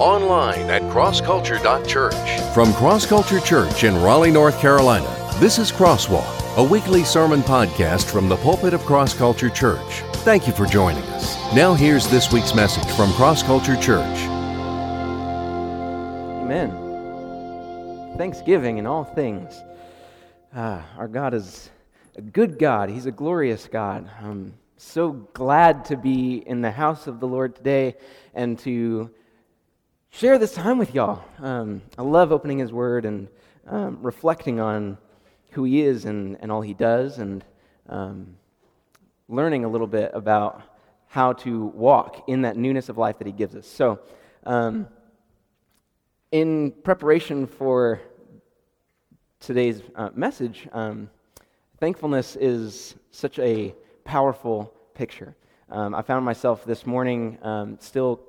online at crossculture.church. From Cross Culture Church in Raleigh, North Carolina, this is Crosswalk, a weekly sermon podcast from the pulpit of Cross Culture Church. Thank you for joining us. Now, here's this week's message from Cross Culture Church. Amen. Thanksgiving in all things. Uh, our God is a good God, He's a glorious God. I'm so glad to be in the house of the Lord today and to share this time with y'all. Um, I love opening His Word and um, reflecting on who He is and, and all He does, and um, learning a little bit about how to walk in that newness of life that He gives us. So, um, in preparation for today's uh, message, um, thankfulness is such a powerful picture. Um, I found myself this morning still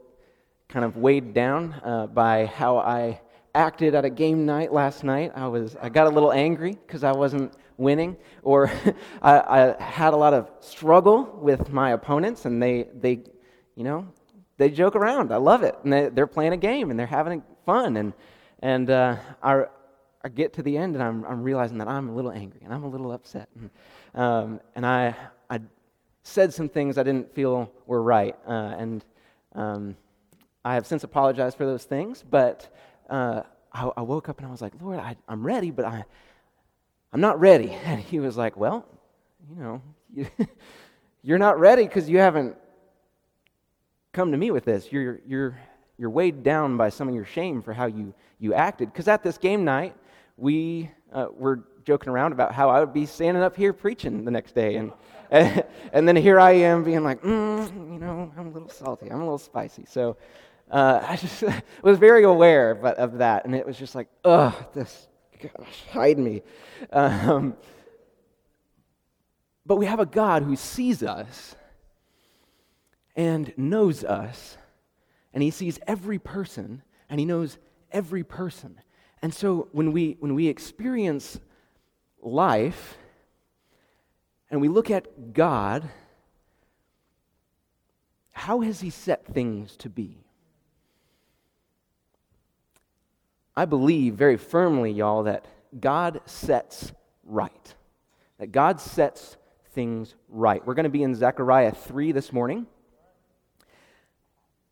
kind of weighed down uh, by how I acted at a game night last night. I was I got a little angry because I wasn't winning, or I, I, had a lot of struggle with my opponents, and they they you know they joke around. I love it, and they, are playing a game and they're having fun, and and uh, I. I get to the end and I'm, I'm realizing that I'm a little angry and I'm a little upset. And, um, and I, I said some things I didn't feel were right. Uh, and um, I have since apologized for those things, but uh, I, I, woke up and I was like, Lord, I, am ready, but I, I'm not ready. And he was like, Well, you know, you, you're not ready because you haven't come to me with this. You're, you're, you're weighed down by some of your shame for how you, you acted. Because at this game night, we uh, were joking around about how I would be standing up here preaching the next day. And, and, and then here I am being like, mm, you know, I'm a little salty, I'm a little spicy. So uh, I just was very aware but, of that. And it was just like, ugh, this, gosh, hide me. Um, but we have a God who sees us and knows us, and he sees every person, and he knows every person. And so when we, when we experience life and we look at God, how has He set things to be? I believe very firmly, y'all, that God sets right. That God sets things right. We're going to be in Zechariah 3 this morning.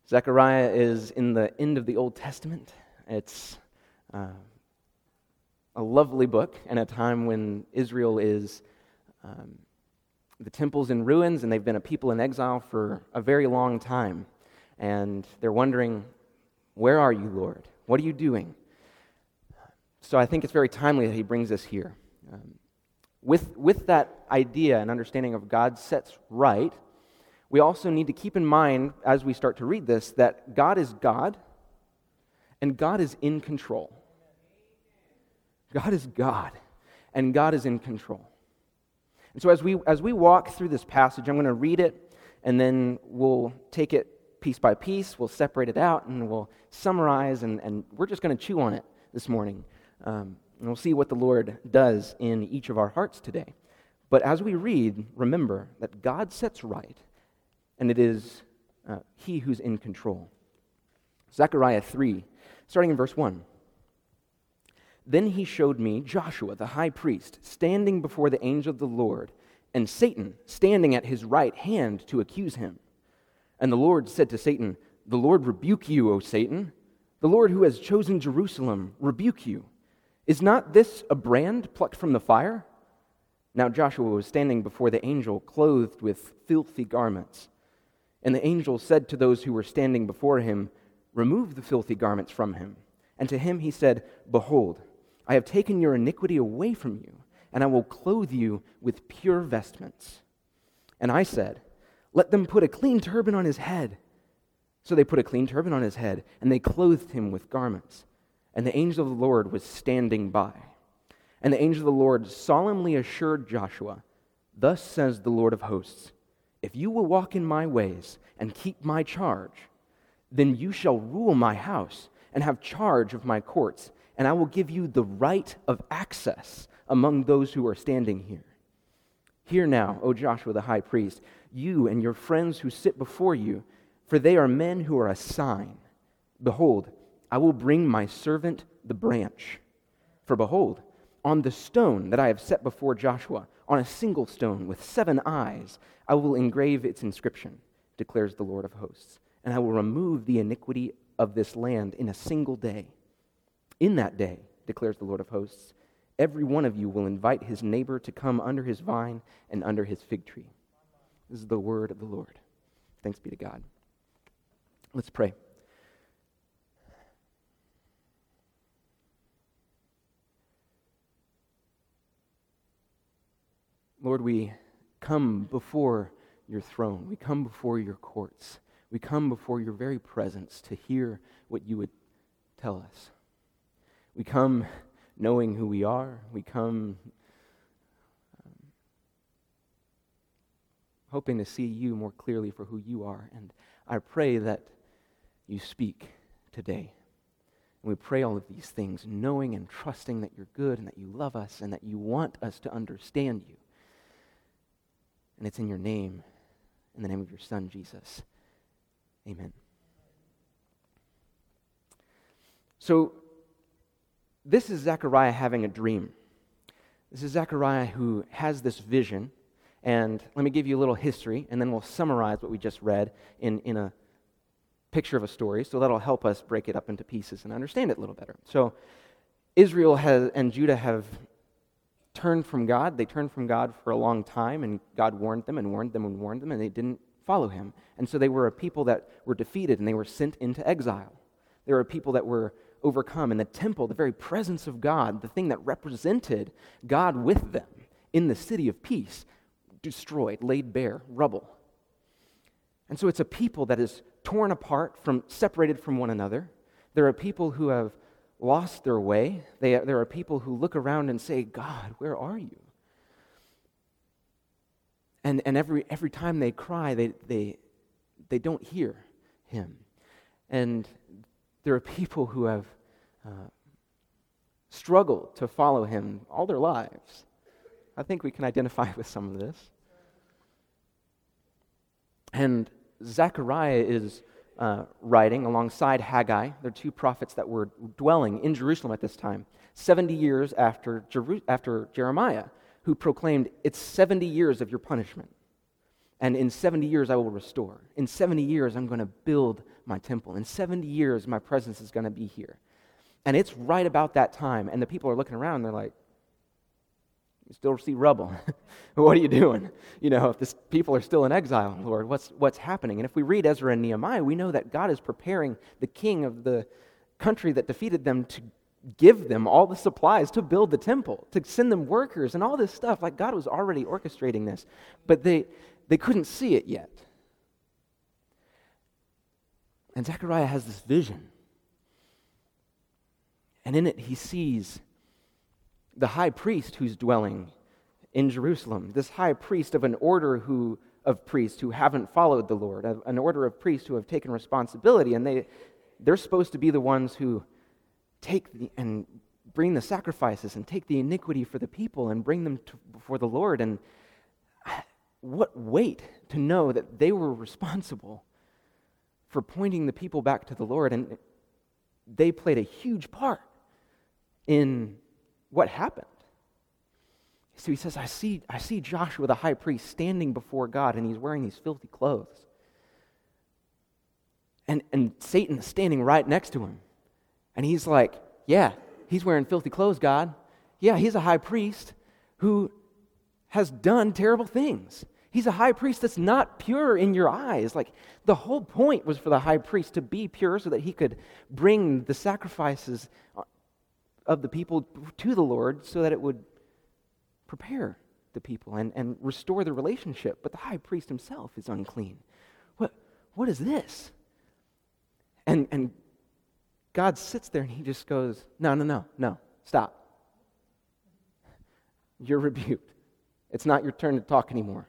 Zechariah is in the end of the Old Testament. It's uh, a lovely book and a time when Israel is, um, the temple's in ruins and they've been a people in exile for a very long time. And they're wondering, Where are you, Lord? What are you doing? So I think it's very timely that he brings us here. Um, with, with that idea and understanding of God sets right, we also need to keep in mind as we start to read this that God is God and God is in control. God is God, and God is in control. And so as we, as we walk through this passage, I'm going to read it, and then we'll take it piece by piece, we'll separate it out, and we'll summarize, and, and we're just going to chew on it this morning. Um, and we'll see what the Lord does in each of our hearts today. But as we read, remember that God sets right, and it is uh, He who's in control. Zechariah 3, starting in verse 1. Then he showed me Joshua, the high priest, standing before the angel of the Lord, and Satan standing at his right hand to accuse him. And the Lord said to Satan, The Lord rebuke you, O Satan. The Lord who has chosen Jerusalem rebuke you. Is not this a brand plucked from the fire? Now Joshua was standing before the angel, clothed with filthy garments. And the angel said to those who were standing before him, Remove the filthy garments from him. And to him he said, Behold, I have taken your iniquity away from you, and I will clothe you with pure vestments. And I said, Let them put a clean turban on his head. So they put a clean turban on his head, and they clothed him with garments. And the angel of the Lord was standing by. And the angel of the Lord solemnly assured Joshua, Thus says the Lord of hosts, If you will walk in my ways and keep my charge, then you shall rule my house and have charge of my courts and I will give you the right of access among those who are standing here. Hear now, O Joshua the high priest, you and your friends who sit before you, for they are men who are a sign. Behold, I will bring my servant the branch. For behold, on the stone that I have set before Joshua, on a single stone with seven eyes, I will engrave its inscription, declares the Lord of hosts, and I will remove the iniquity of this land in a single day. In that day, declares the Lord of hosts, every one of you will invite his neighbor to come under his vine and under his fig tree. This is the word of the Lord. Thanks be to God. Let's pray. Lord, we come before your throne. We come before your courts. We come before your very presence to hear what you would tell us. We come knowing who we are. We come um, hoping to see you more clearly for who you are. And I pray that you speak today. And we pray all of these things, knowing and trusting that you're good and that you love us and that you want us to understand you. And it's in your name, in the name of your Son, Jesus. Amen. So, this is Zechariah having a dream. This is Zechariah who has this vision. And let me give you a little history, and then we'll summarize what we just read in, in a picture of a story. So that'll help us break it up into pieces and understand it a little better. So, Israel has, and Judah have turned from God. They turned from God for a long time, and God warned them and warned them and warned them, and they didn't follow him. And so they were a people that were defeated and they were sent into exile. They were a people that were overcome. And the temple, the very presence of God, the thing that represented God with them in the city of peace, destroyed, laid bare, rubble. And so it's a people that is torn apart, from, separated from one another. There are people who have lost their way. They, there are people who look around and say, God, where are you? And, and every, every time they cry, they, they, they don't hear him. And there are people who have uh, struggled to follow him all their lives. I think we can identify with some of this. And Zechariah is uh, writing alongside Haggai. They're two prophets that were dwelling in Jerusalem at this time, 70 years after, Jeru- after Jeremiah, who proclaimed, It's 70 years of your punishment. And in 70 years, I will restore. In 70 years, I'm going to build my temple. In 70 years, my presence is going to be here. And it's right about that time. And the people are looking around they're like, you still see rubble. what are you doing? You know, if this people are still in exile, Lord, what's, what's happening? And if we read Ezra and Nehemiah, we know that God is preparing the king of the country that defeated them to give them all the supplies to build the temple, to send them workers and all this stuff. Like God was already orchestrating this, but they, they couldn't see it yet. And Zechariah has this vision. And in it, he sees the high priest who's dwelling in Jerusalem, this high priest of an order who, of priests who haven't followed the Lord, an order of priests who have taken responsibility, and they, they're supposed to be the ones who take the, and bring the sacrifices and take the iniquity for the people and bring them to, before the Lord. And what weight to know that they were responsible for pointing the people back to the Lord, and they played a huge part in what happened. So he says, I see, I see Joshua the high priest standing before God, and he's wearing these filthy clothes. And, and Satan is standing right next to him. And he's like, Yeah, he's wearing filthy clothes, God. Yeah, he's a high priest who has done terrible things. He's a high priest that's not pure in your eyes. Like the whole point was for the high priest to be pure so that he could bring the sacrifices of the people to the Lord so that it would prepare the people and, and restore the relationship. But the high priest himself is unclean. What, what is this? And, and God sits there and he just goes, No, no, no, no, stop. You're rebuked. It's not your turn to talk anymore.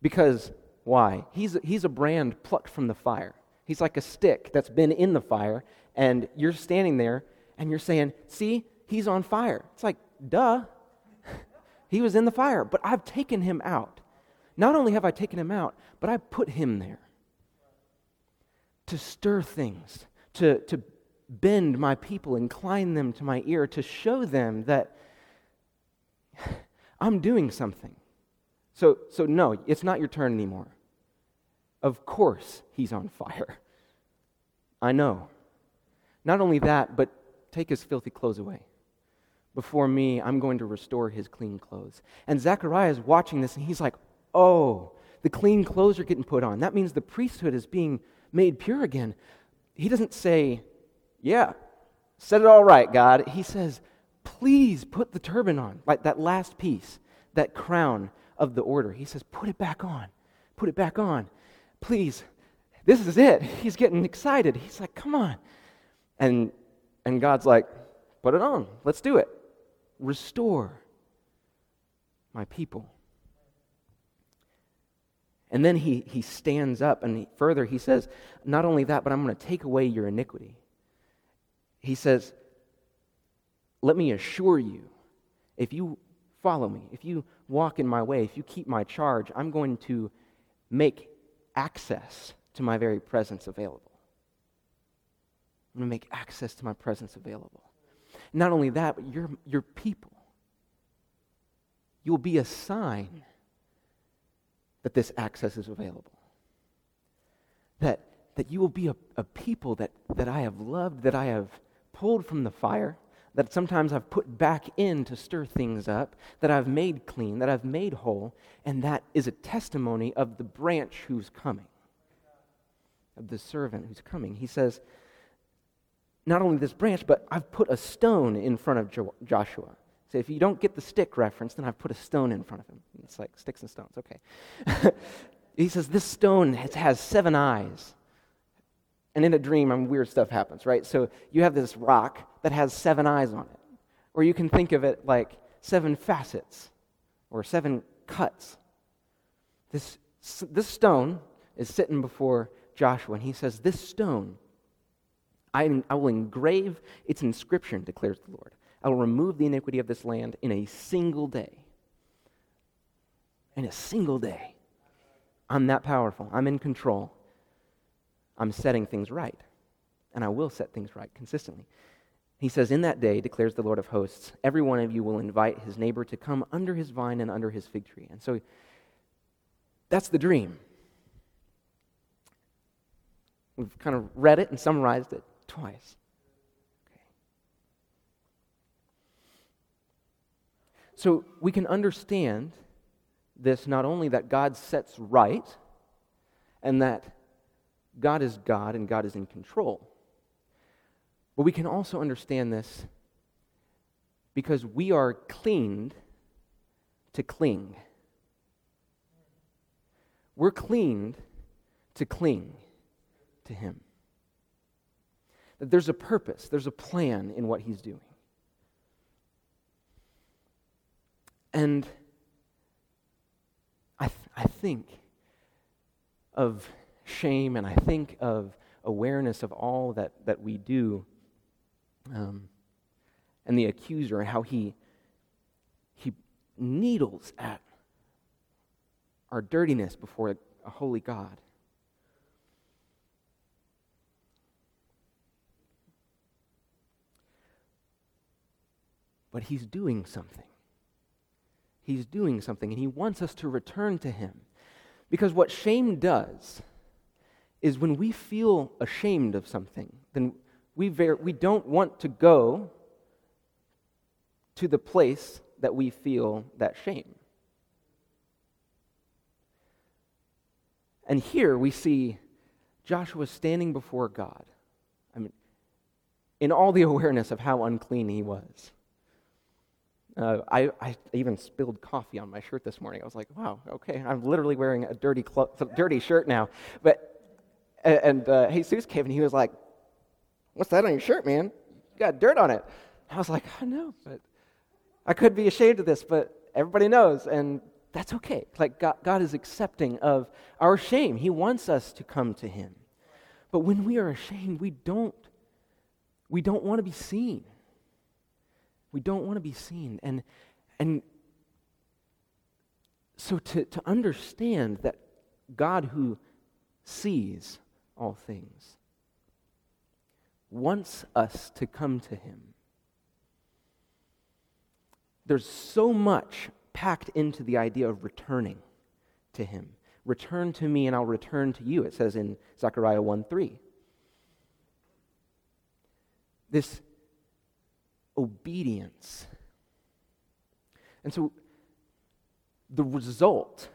Because why? He's, he's a brand plucked from the fire. He's like a stick that's been in the fire, and you're standing there and you're saying, See, he's on fire. It's like, duh. he was in the fire, but I've taken him out. Not only have I taken him out, but I put him there to stir things, to, to bend my people, incline them to my ear, to show them that I'm doing something. So, so no, it's not your turn anymore. Of course, he's on fire. I know. Not only that, but take his filthy clothes away. Before me, I'm going to restore his clean clothes. And Zechariah is watching this and he's like, oh, the clean clothes are getting put on. That means the priesthood is being made pure again. He doesn't say, yeah, said it all right, God. He says, please put the turban on, like that last piece, that crown of the order. He says, put it back on. Put it back on. Please. This is it. He's getting excited. He's like, come on. And, and God's like, put it on. Let's do it. Restore my people. And then he, he stands up and he, further he says, Not only that, but I'm going to take away your iniquity. He says, Let me assure you, if you follow me, if you walk in my way, if you keep my charge, I'm going to make access to my very presence available. I'm going to make access to my presence available. Not only that, but your, your people. You'll be a sign that this access is available. That, that you will be a, a people that, that I have loved, that I have pulled from the fire, that sometimes I've put back in to stir things up, that I've made clean, that I've made whole, and that is a testimony of the branch who's coming, of the servant who's coming. He says, not only this branch, but I've put a stone in front of jo- Joshua. So if you don't get the stick reference, then I've put a stone in front of him. It's like sticks and stones, okay. he says, This stone has, has seven eyes. And in a dream, I mean, weird stuff happens, right? So you have this rock that has seven eyes on it. Or you can think of it like seven facets or seven cuts. This, this stone is sitting before Joshua, and he says, This stone, I, I will engrave its inscription, declares the Lord. I will remove the iniquity of this land in a single day. In a single day. I'm that powerful. I'm in control. I'm setting things right. And I will set things right consistently. He says, In that day, declares the Lord of hosts, every one of you will invite his neighbor to come under his vine and under his fig tree. And so that's the dream. We've kind of read it and summarized it Okay. So we can understand this not only that God sets right and that God is God and God is in control, but we can also understand this because we are cleaned to cling. We're cleaned to cling to Him. That there's a purpose, there's a plan in what He's doing. And I, th- I think of shame and I think of awareness of all that, that we do um, and the accuser and how he, he needles at our dirtiness before a, a holy God. But he's doing something. He's doing something, and he wants us to return to him. Because what shame does is when we feel ashamed of something, then we, ver- we don't want to go to the place that we feel that shame. And here we see Joshua standing before God. I mean, in all the awareness of how unclean he was. Uh, I, I, even spilled coffee on my shirt this morning. I was like, wow, okay, I'm literally wearing a dirty, clo- dirty shirt now. But, and uh, Jesus came and he was like, what's that on your shirt, man? You got dirt on it. I was like, I know, but I could be ashamed of this, but everybody knows, and that's okay. Like, God, God is accepting of our shame. He wants us to come to Him. But when we are ashamed, we don't, we don't want to be seen. We don't want to be seen. And, and so to, to understand that God who sees all things, wants us to come to him. There's so much packed into the idea of returning to him. Return to me and I'll return to you, it says in Zechariah 1 3. This obedience. And so the result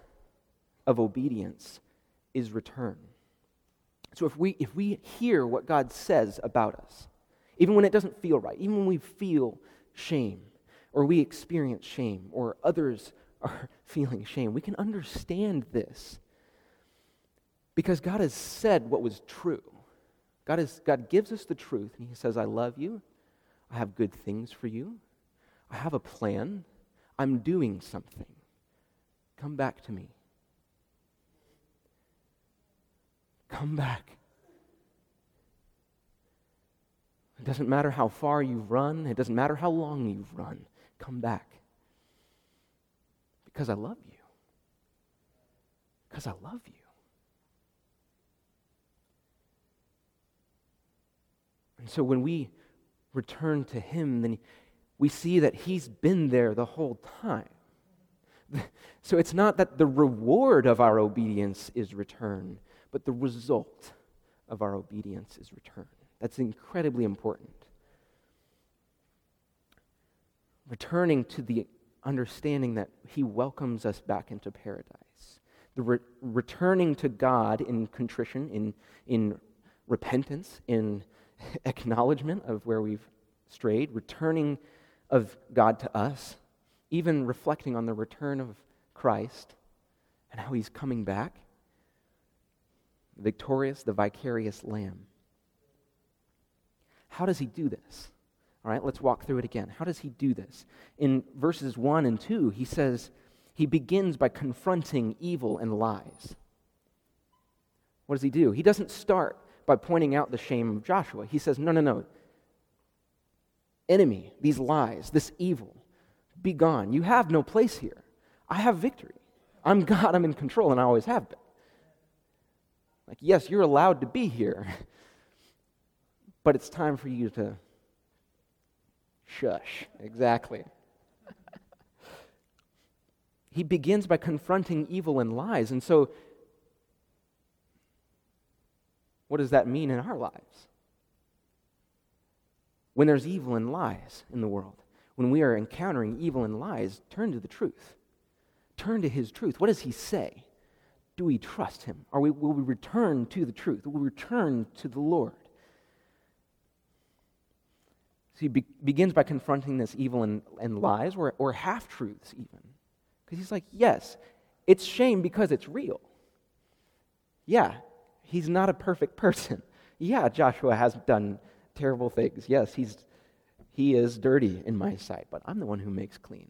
of obedience is return. So if we, if we hear what God says about us, even when it doesn't feel right, even when we feel shame, or we experience shame, or others are feeling shame, we can understand this because God has said what was true. God, is, God gives us the truth, and He says, I love you. I have good things for you. I have a plan. I'm doing something. Come back to me. Come back. It doesn't matter how far you've run, it doesn't matter how long you've run. Come back. Because I love you. Because I love you. And so when we return to Him, then we see that He's been there the whole time. So it's not that the reward of our obedience is return, but the result of our obedience is return. That's incredibly important. Returning to the understanding that He welcomes us back into paradise. The re- returning to God in contrition, in, in repentance, in acknowledgement of where we've strayed, returning of God to us, even reflecting on the return of Christ and how he's coming back victorious, the vicarious lamb. How does he do this? All right, let's walk through it again. How does he do this? In verses 1 and 2, he says he begins by confronting evil and lies. What does he do? He doesn't start by pointing out the shame of Joshua. He says, No, no, no. Enemy, these lies, this evil, be gone. You have no place here. I have victory. I'm God, I'm in control, and I always have been. Like, yes, you're allowed to be here, but it's time for you to shush. Exactly. he begins by confronting evil and lies. And so What does that mean in our lives? When there's evil and lies in the world, when we are encountering evil and lies, turn to the truth. Turn to his truth. What does he say? Do we trust him? Are we, will we return to the truth? Will we return to the Lord? So he be- begins by confronting this evil and, and lies, or, or half truths, even. Because he's like, yes, it's shame because it's real. Yeah, he's not a perfect person. Yeah, Joshua has done terrible things. Yes, he's, he is dirty in my sight, but I'm the one who makes clean.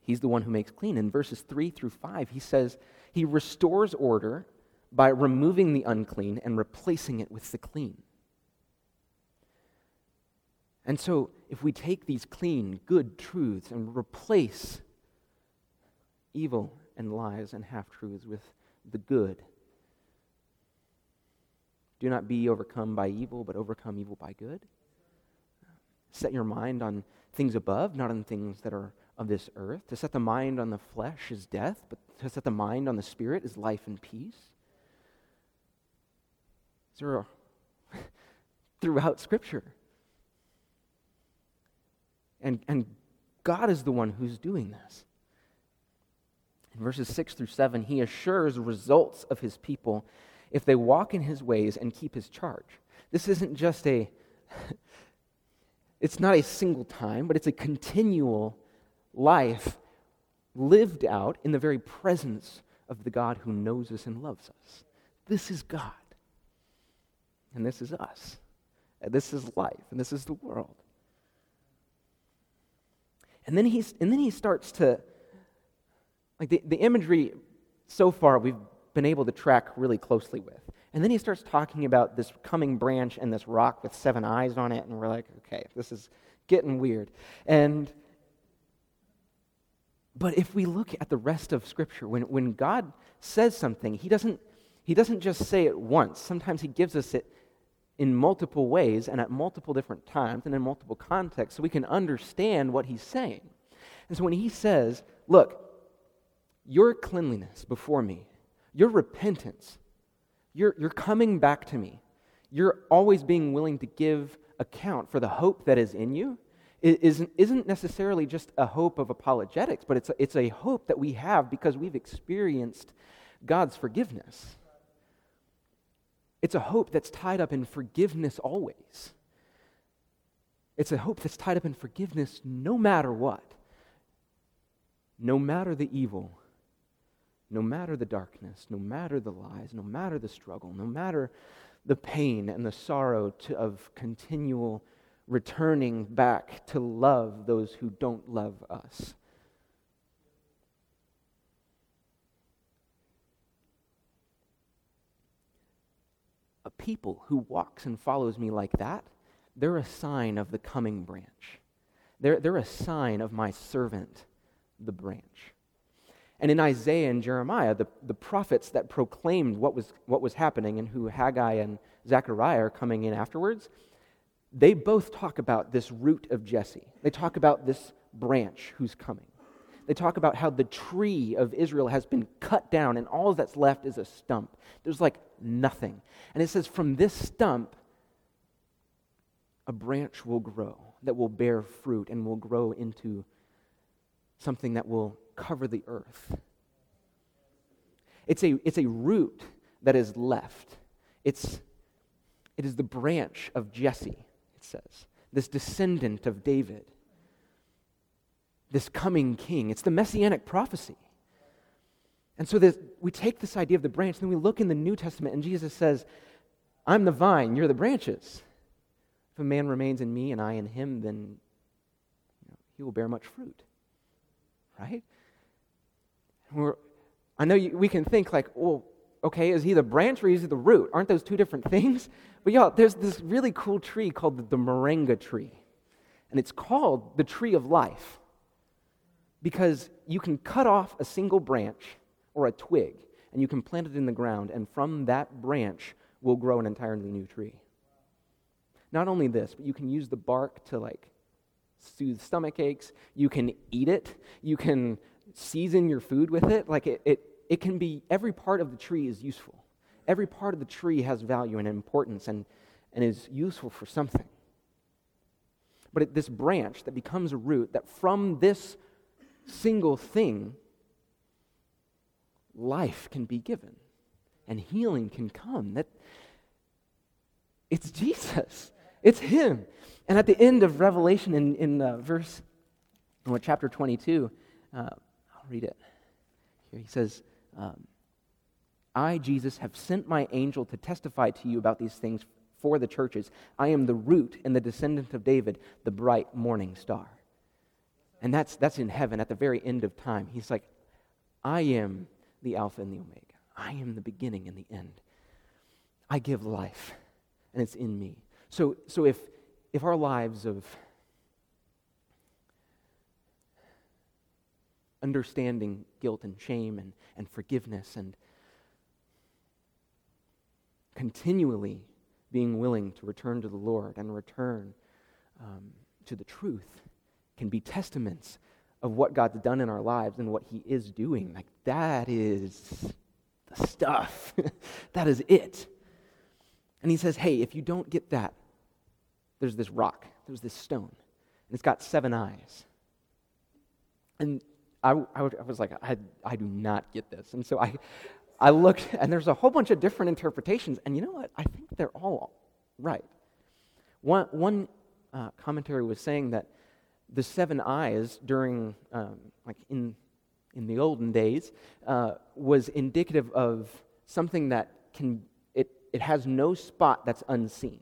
He's the one who makes clean. In verses 3 through 5, he says he restores order by removing the unclean and replacing it with the clean. And so, if we take these clean, good truths and replace evil and lies and half truths with the good. Do not be overcome by evil, but overcome evil by good. Set your mind on things above, not on things that are of this earth. To set the mind on the flesh is death, but to set the mind on the spirit is life and peace. Zero. Throughout Scripture. And, and God is the one who's doing this. In verses 6 through 7, he assures results of his people if they walk in his ways and keep his charge. This isn't just a, it's not a single time, but it's a continual life lived out in the very presence of the God who knows us and loves us. This is God. And this is us. And this is life. And this is the world. And then, he's, and then he starts to like the, the imagery so far we've been able to track really closely with. And then he starts talking about this coming branch and this rock with seven eyes on it, and we're like, okay, this is getting weird. And but if we look at the rest of Scripture, when, when God says something, he doesn't, He doesn't just say it once, sometimes he gives us it in multiple ways and at multiple different times and in multiple contexts so we can understand what he's saying. And so when he says, Look, your cleanliness before me, your repentance, your, your coming back to me, you're always being willing to give account for the hope that is in you isn't, isn't necessarily just a hope of apologetics, but it's a, it's a hope that we have because we've experienced God's forgiveness. It's a hope that's tied up in forgiveness always. It's a hope that's tied up in forgiveness no matter what. No matter the evil, no matter the darkness, no matter the lies, no matter the struggle, no matter the pain and the sorrow to, of continual returning back to love those who don't love us. A people who walks and follows me like that, they're a sign of the coming branch. They're, they're a sign of my servant, the branch. And in Isaiah and Jeremiah, the, the prophets that proclaimed what was, what was happening and who Haggai and Zechariah are coming in afterwards, they both talk about this root of Jesse. They talk about this branch who's coming. They talk about how the tree of Israel has been cut down and all that's left is a stump. There's like nothing. And it says, from this stump, a branch will grow that will bear fruit and will grow into something that will cover the earth. It's a, it's a root that is left. It's, it is the branch of Jesse, it says, this descendant of David, this coming king. It's the messianic prophecy. And so this, we take this idea of the branch, and then we look in the New Testament, and Jesus says, I'm the vine, you're the branches. If a man remains in me and I in him, then you know, he will bear much fruit. Right? We're, I know you, we can think like, well, okay, is he the branch or is he the root? Aren't those two different things? But y'all, there's this really cool tree called the, the moringa tree. And it's called the tree of life because you can cut off a single branch or a twig and you can plant it in the ground, and from that branch will grow an entirely new tree. Not only this, but you can use the bark to like soothe stomach aches. You can eat it. You can season your food with it. Like it, it, it can be, every part of the tree is useful. Every part of the tree has value and importance and, and is useful for something. But it, this branch that becomes a root, that from this single thing, life can be given and healing can come. That it's Jesus. It's Him. And at the end of Revelation, in, in uh, verse, in chapter 22, uh, read it. Here he says, um, I, Jesus, have sent my angel to testify to you about these things for the churches. I am the root and the descendant of David, the bright morning star. And that's, that's in heaven at the very end of time. He's like, I am the Alpha and the Omega. I am the beginning and the end. I give life, and it's in me. So, so if, if our lives of understanding guilt and shame and, and forgiveness and continually being willing to return to the Lord and return um, to the truth can be testaments of what God's done in our lives and what He is doing. Like, that is the stuff. that is it. And He says, hey, if you don't get that, there's this rock, there's this stone, and it's got seven eyes. And I, I, was like, I, I do not get this. And so I, I looked, and there's a whole bunch of different interpretations, and you know what? I think they're all right. One, one uh, commentary was saying that the seven eyes during, um, like in, in the olden days, uh, was indicative of something that can, it, it has no spot that's unseen.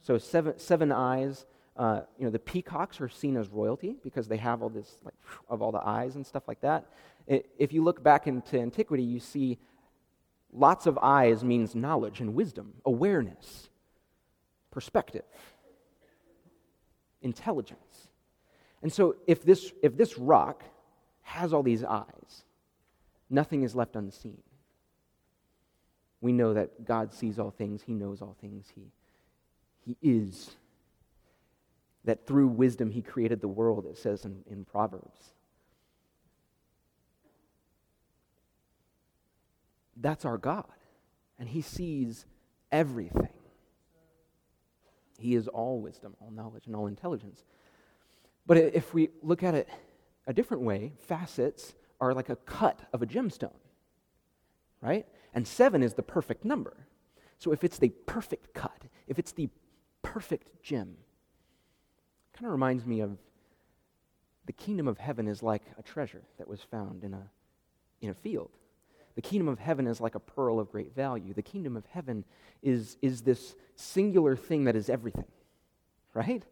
So seven, seven eyes uh, you know, the peacocks are seen as royalty because they have all this, like, of all the eyes and stuff like that. It, if you look back into antiquity, you see lots of eyes means knowledge and wisdom, awareness, perspective, intelligence. And so if this, if this rock has all these eyes, nothing is left unseen. we know that God sees all things, He knows all things, He, he is. That through wisdom He created the world, it says in, in Proverbs. That's our God, and He sees everything. He is all wisdom, all knowledge, and all intelligence. But if we look at it a different way, facets are like a cut of a gemstone, right? And seven is the perfect number. So if it's the perfect cut, if it's the perfect gem, kind of reminds me of the kingdom of heaven is like a treasure that was found in a, in a field. The kingdom of heaven is like a pearl of great value. The kingdom of heaven is, is this singular thing that is everything, right?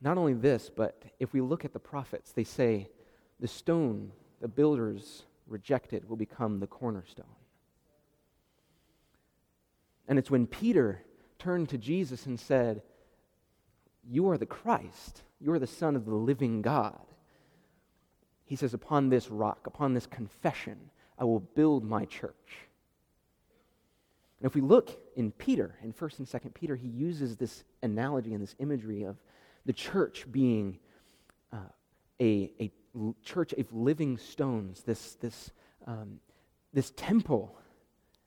Not only this, but if we look at the prophets, they say the stone the builders rejected will become the cornerstone. And it's when Peter turned to Jesus and said, You are the Christ, you are the Son of the living God. He says, Upon this rock, upon this confession, I will build my church. And if we look in Peter, in 1st and 2nd Peter, he uses this analogy and this imagery of the church being uh, a, a church of living stones, this, this, um, this temple,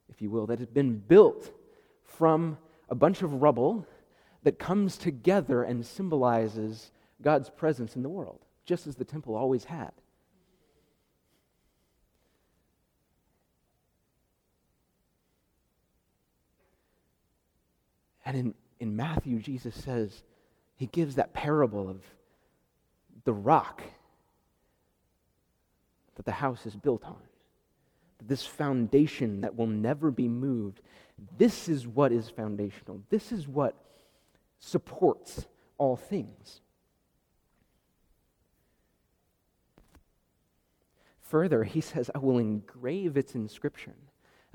if you will, that has been built from a bunch of rubble that comes together and symbolizes God's presence in the world, just as the temple always had. And in, in Matthew, Jesus says, he gives that parable of the rock that the house is built on. This foundation that will never be moved. This is what is foundational. This is what supports all things. Further, he says, I will engrave its inscription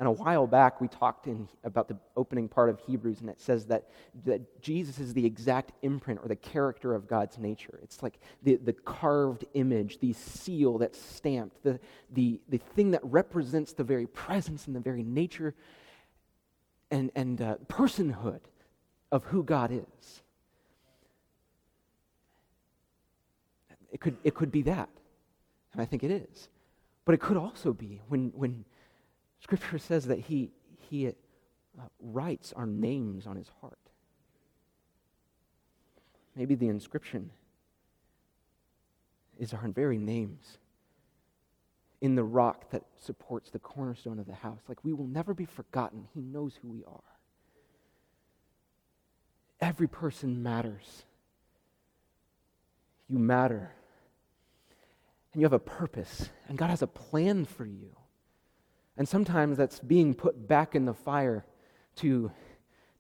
and a while back, we talked in, about the opening part of Hebrews, and it says that, that Jesus is the exact imprint or the character of God's nature. It's like the, the carved image, the seal that's stamped, the, the, the thing that represents the very presence and the very nature and, and uh, personhood of who God is. It could, it could be that, and I think it is. But it could also be when, when Scripture says that he, he uh, writes our names on his heart. Maybe the inscription is our very names in the rock that supports the cornerstone of the house. Like we will never be forgotten. He knows who we are. Every person matters. You matter. And you have a purpose, and God has a plan for you. And sometimes that's being put back in the fire to,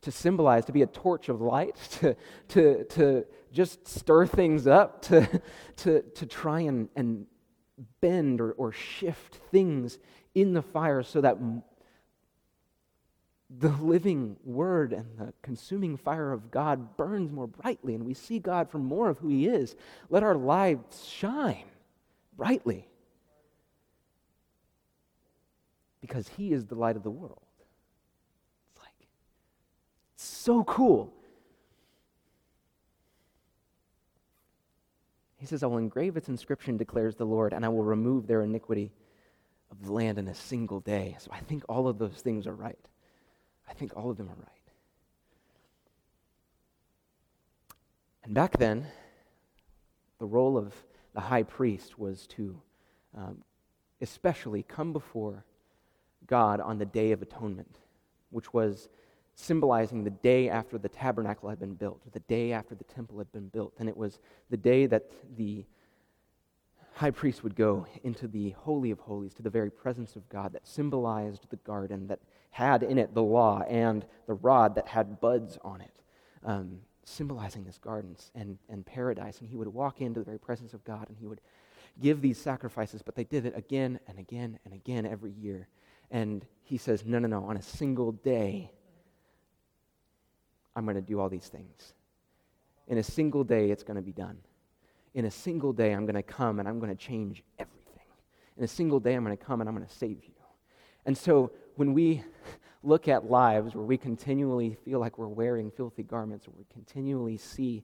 to symbolize, to be a torch of light, to, to, to just stir things up, to, to, to try and, and bend or, or shift things in the fire so that the living word and the consuming fire of God burns more brightly and we see God for more of who He is. Let our lives shine brightly because he is the light of the world. It's like, so cool. He says, I will engrave its inscription, declares the Lord, and I will remove their iniquity of the land in a single day. So I think all of those things are right. I think all of them are right. And back then, the role of the high priest was to um, especially come before God on the Day of Atonement, which was symbolizing the day after the tabernacle had been built, the day after the temple had been built. And it was the day that the high priest would go into the Holy of Holies, to the very presence of God that symbolized the garden that had in it the law and the rod that had buds on it, um, symbolizing this garden and, and paradise. And he would walk into the very presence of God and he would give these sacrifices, but they did it again and again and again every year. And he says, No, no, no, on a single day, I'm going to do all these things. In a single day, it's going to be done. In a single day, I'm going to come and I'm going to change everything. In a single day, I'm going to come and I'm going to save you. And so when we look at lives where we continually feel like we're wearing filthy garments, or we continually see,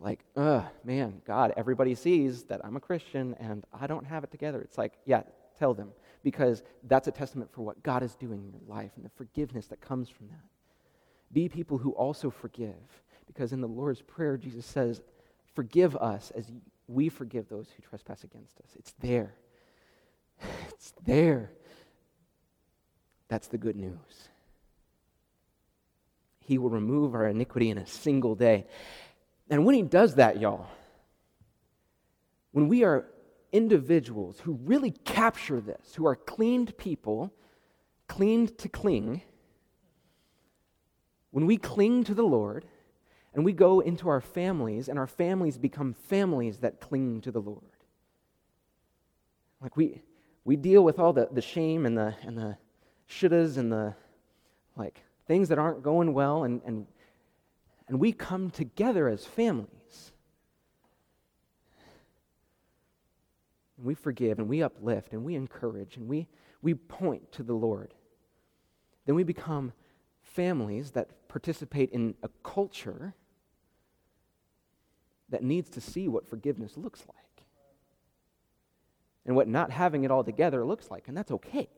like, ugh, man, God, everybody sees that I'm a Christian and I don't have it together. It's like, yeah, tell them, because that's a testament for what God is doing in your life and the forgiveness that comes from that. Be people who also forgive, because in the Lord's Prayer, Jesus says, Forgive us as we forgive those who trespass against us. It's there. It's there. That's the good news. He will remove our iniquity in a single day. And when He does that, y'all, when we are individuals who really capture this, who are cleaned people, cleaned to cling, when we cling to the Lord, and we go into our families, and our families become families that cling to the Lord. Like we, we deal with all the, the shame and the, and the shouldas and the like things that aren't going well, and, and, and we come together as families. And we forgive and we uplift and we encourage and we, we point to the Lord. Then we become families that participate in a culture that needs to see what forgiveness looks like and what not having it all together looks like. And that's okay.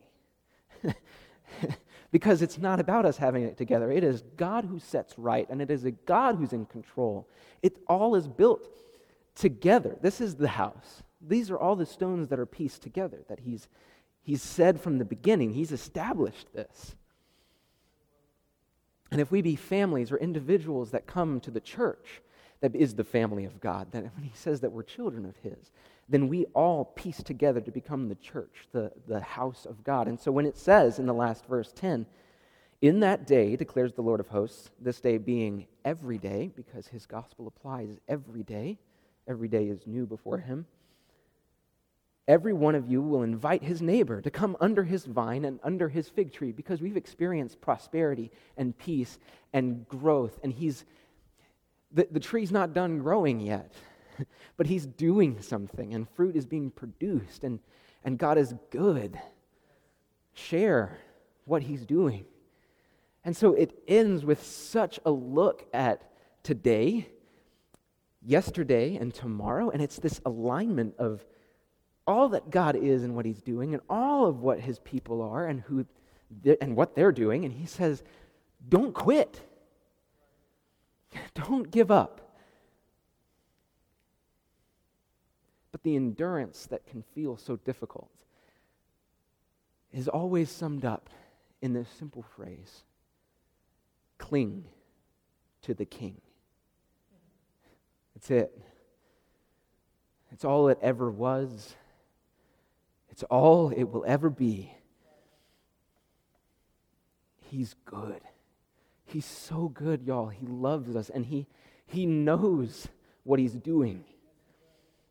because it's not about us having it together. It is God who sets right, and it is a God who's in control. It all is built together. This is the house. These are all the stones that are pieced together, that He's, he's said from the beginning. He's established this. And if we be families or individuals that come to the church, that is the family of God, that when he says that we're children of his, then we all piece together to become the church, the, the house of God. And so when it says in the last verse 10, in that day, declares the Lord of hosts, this day being every day, because his gospel applies every day, every day is new before him. Every one of you will invite his neighbor to come under his vine and under his fig tree because we've experienced prosperity and peace and growth, and he's the, the tree's not done growing yet, but he's doing something, and fruit is being produced, and, and God is good. Share what he's doing. And so it ends with such a look at today, yesterday, and tomorrow, and it's this alignment of all that God is and what he's doing, and all of what his people are and who and what they're doing. And he says, Don't quit. Don't give up. But the endurance that can feel so difficult is always summed up in this simple phrase cling to the King. That's it. It's all it ever was. It's all it will ever be. He's good. He's so good, y'all. He loves us and he, he knows what he's doing.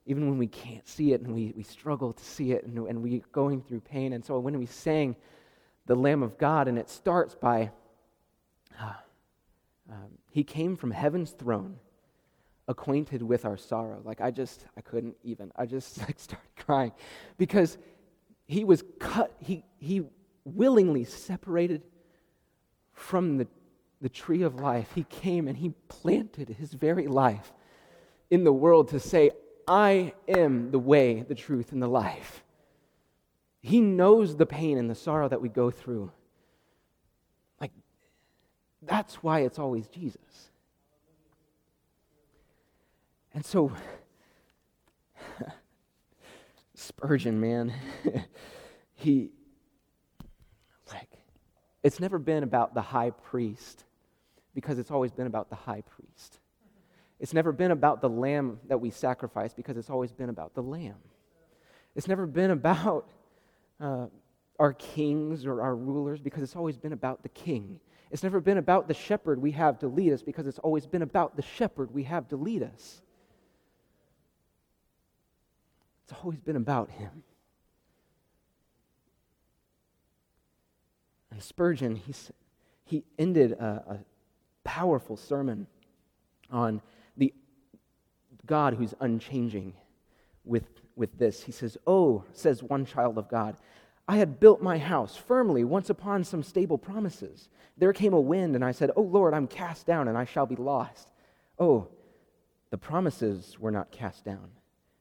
Even when we can't see it and we, we struggle to see it and, and we're going through pain. And so when we sang the Lamb of God, and it starts by, uh, um, He came from heaven's throne, acquainted with our sorrow. Like I just, I couldn't even, I just like started crying because He was cut, He, he willingly separated from the the tree of life, he came and he planted his very life in the world to say, I am the way, the truth, and the life. He knows the pain and the sorrow that we go through. Like, that's why it's always Jesus. And so, Spurgeon, man, he, like, it's never been about the high priest because it's always been about the high priest. It's never been about the lamb that we sacrifice because it's always been about the lamb. It's never been about uh, our kings or our rulers because it's always been about the king. It's never been about the shepherd we have to lead us because it's always been about the shepherd we have to lead us. It's always been about him. And Spurgeon, he, he ended a, a powerful sermon on the God who's unchanging with, with this. He says, Oh, says one child of God, I had built my house firmly once upon some stable promises. There came a wind, and I said, Oh Lord, I'm cast down, and I shall be lost. Oh, the promises were not cast down,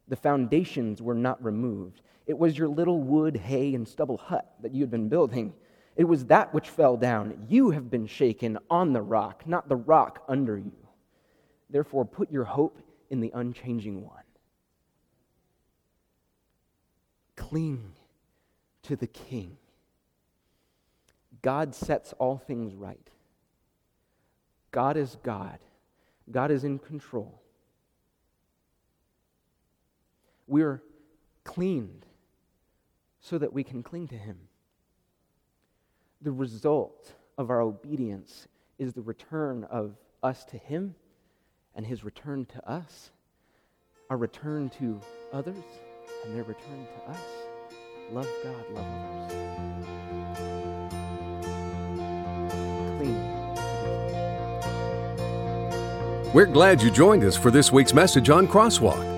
the foundations were not removed. It was your little wood, hay, and stubble hut that you had been building. It was that which fell down. You have been shaken on the rock, not the rock under you. Therefore, put your hope in the unchanging one. Cling to the King. God sets all things right. God is God. God is in control. We're cleaned so that we can cling to Him. The result of our obedience is the return of us to Him and His return to us, our return to others, and their return to us. Love God, love others. Clean. We're glad you joined us for this week's message on Crosswalk.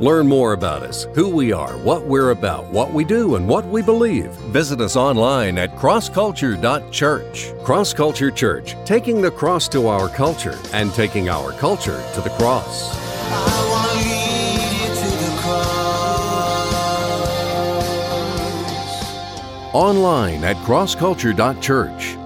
Learn more about us, who we are, what we're about, what we do, and what we believe. Visit us online at crossculture.church. Cross Culture Church, taking the cross to our culture and taking our culture to the cross. Online at crossculture.church.